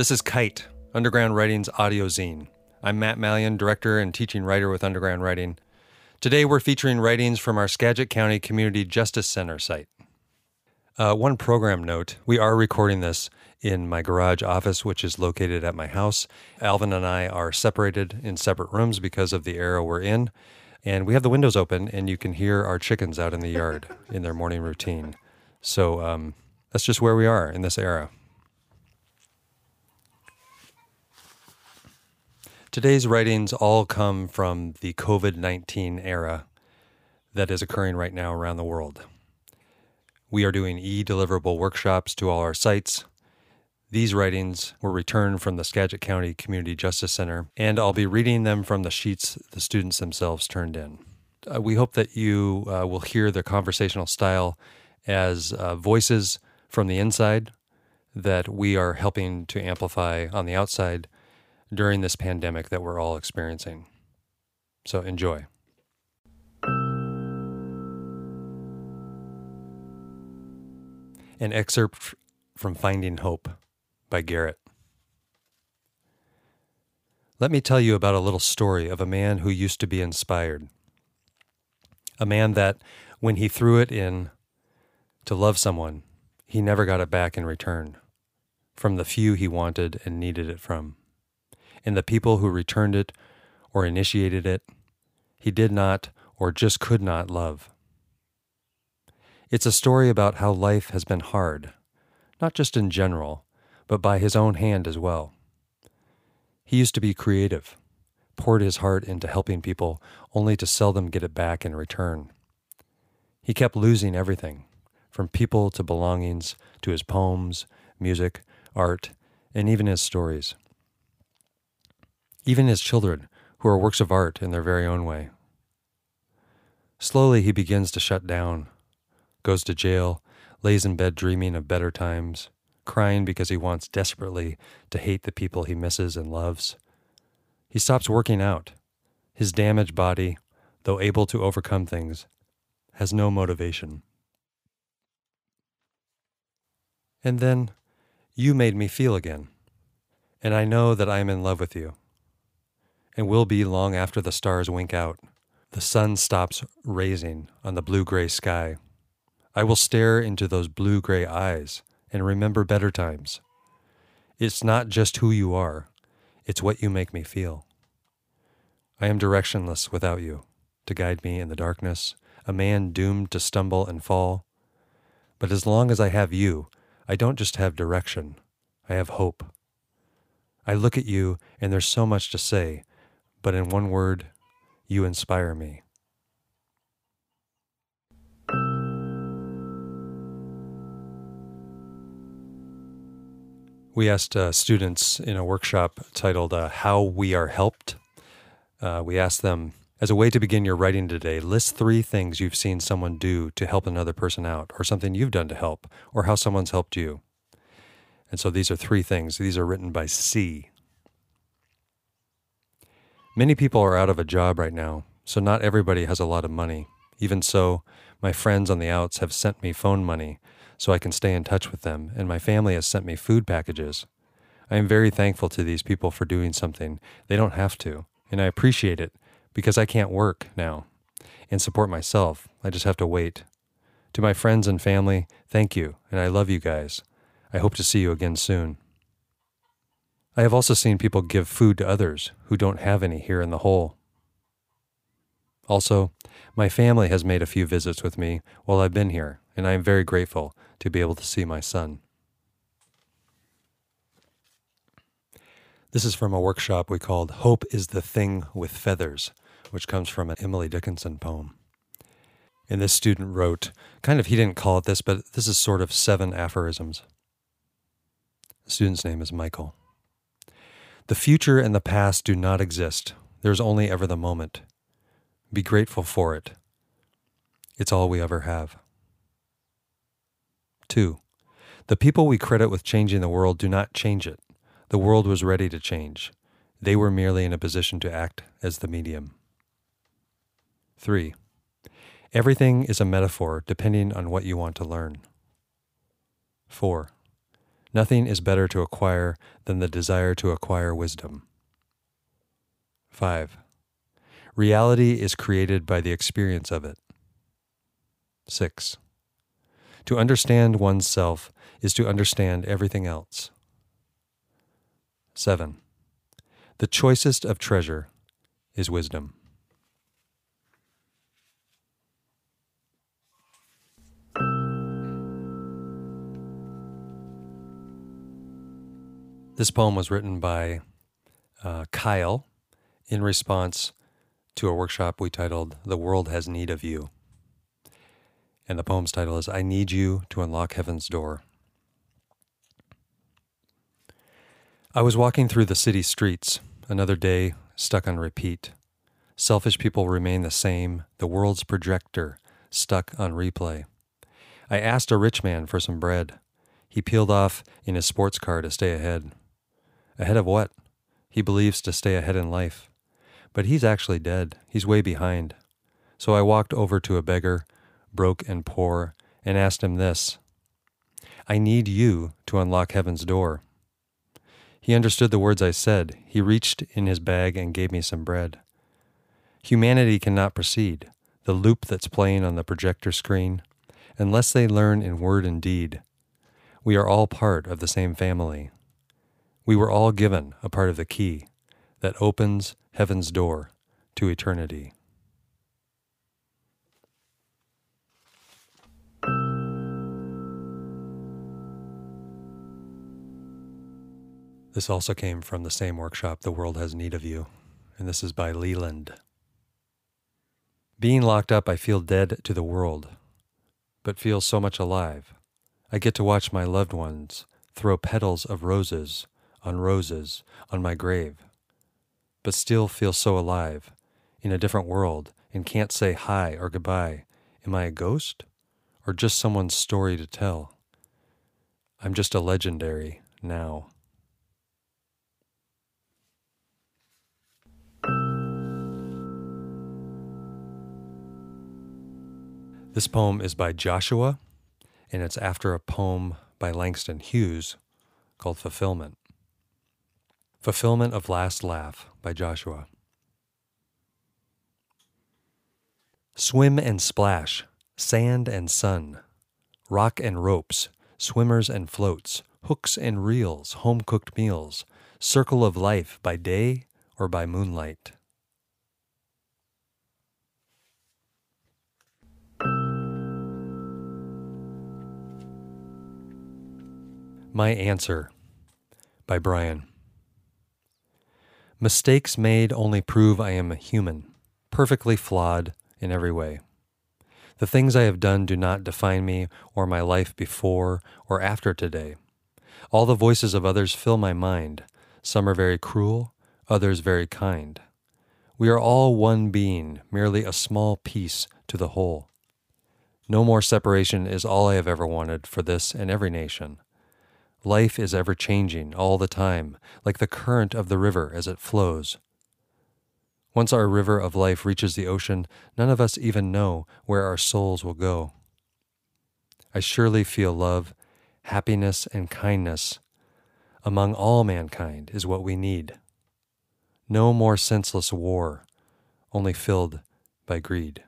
This is Kite, Underground Writing's audio zine. I'm Matt Malyon, director and teaching writer with Underground Writing. Today we're featuring writings from our Skagit County Community Justice Center site. Uh, one program note we are recording this in my garage office, which is located at my house. Alvin and I are separated in separate rooms because of the era we're in. And we have the windows open, and you can hear our chickens out in the yard in their morning routine. So um, that's just where we are in this era. Today's writings all come from the COVID 19 era that is occurring right now around the world. We are doing e deliverable workshops to all our sites. These writings were returned from the Skagit County Community Justice Center, and I'll be reading them from the sheets the students themselves turned in. Uh, we hope that you uh, will hear the conversational style as uh, voices from the inside that we are helping to amplify on the outside during this pandemic that we're all experiencing. So enjoy. An excerpt from Finding Hope by Garrett. Let me tell you about a little story of a man who used to be inspired. A man that, when he threw it in to love someone, he never got it back in return from the few he wanted and needed it from and the people who returned it or initiated it, he did not or just could not love. It's a story about how life has been hard, not just in general, but by his own hand as well. He used to be creative, poured his heart into helping people only to seldom get it back in return. He kept losing everything, from people to belongings to his poems, music, art, and even his stories even his children, who are works of art in their very own way. Slowly he begins to shut down, goes to jail, lays in bed dreaming of better times, crying because he wants desperately to hate the people he misses and loves. He stops working out. His damaged body, though able to overcome things, has no motivation. And then you made me feel again, and I know that I am in love with you and will be long after the stars wink out. The sun stops raising on the blue gray sky. I will stare into those blue gray eyes and remember better times. It's not just who you are, it's what you make me feel. I am directionless without you to guide me in the darkness, a man doomed to stumble and fall. But as long as I have you, I don't just have direction, I have hope. I look at you, and there's so much to say, but in one word, you inspire me. We asked uh, students in a workshop titled uh, How We Are Helped. Uh, we asked them, as a way to begin your writing today, list three things you've seen someone do to help another person out, or something you've done to help, or how someone's helped you. And so these are three things. These are written by C. Many people are out of a job right now, so not everybody has a lot of money. Even so, my friends on the outs have sent me phone money so I can stay in touch with them, and my family has sent me food packages. I am very thankful to these people for doing something. They don't have to, and I appreciate it because I can't work now and support myself. I just have to wait. To my friends and family, thank you, and I love you guys. I hope to see you again soon. I have also seen people give food to others who don't have any here in the hole. Also, my family has made a few visits with me while I've been here, and I am very grateful to be able to see my son. This is from a workshop we called Hope is the Thing with Feathers, which comes from an Emily Dickinson poem. And this student wrote, kind of, he didn't call it this, but this is sort of seven aphorisms. The student's name is Michael. The future and the past do not exist. There's only ever the moment. Be grateful for it. It's all we ever have. 2. The people we credit with changing the world do not change it. The world was ready to change. They were merely in a position to act as the medium. 3. Everything is a metaphor depending on what you want to learn. 4. Nothing is better to acquire than the desire to acquire wisdom. 5. Reality is created by the experience of it. 6. To understand oneself is to understand everything else. 7. The choicest of treasure is wisdom. This poem was written by uh, Kyle in response to a workshop we titled The World Has Need of You. And the poem's title is I Need You to Unlock Heaven's Door. I was walking through the city streets, another day stuck on repeat. Selfish people remain the same, the world's projector stuck on replay. I asked a rich man for some bread. He peeled off in his sports car to stay ahead. Ahead of what? He believes to stay ahead in life. But he's actually dead. He's way behind. So I walked over to a beggar broke and poor, and asked him this I need you to unlock heaven's door. He understood the words I said. He reached in his bag and gave me some bread. Humanity cannot proceed, the loop that's playing on the projector screen, unless they learn in word and deed. We are all part of the same family. We were all given a part of the key that opens heaven's door to eternity. This also came from the same workshop, The World Has Need of You, and this is by Leland. Being locked up, I feel dead to the world, but feel so much alive. I get to watch my loved ones throw petals of roses on roses on my grave, but still feel so alive in a different world and can't say hi or goodbye. Am I a ghost or just someone's story to tell? I'm just a legendary now. This poem is by Joshua, and it's after a poem by Langston Hughes called Fulfillment. Fulfillment of Last Laugh by Joshua. Swim and splash, sand and sun, rock and ropes, swimmers and floats, hooks and reels, home cooked meals, circle of life by day or by moonlight. My Answer by Brian. Mistakes made only prove I am a human, perfectly flawed in every way. The things I have done do not define me or my life before or after today. All the voices of others fill my mind. Some are very cruel, others very kind. We are all one being, merely a small piece to the whole. No more separation is all I have ever wanted for this and every nation. Life is ever changing all the time, like the current of the river as it flows. Once our river of life reaches the ocean, none of us even know where our souls will go. I surely feel love, happiness, and kindness among all mankind is what we need. No more senseless war, only filled by greed.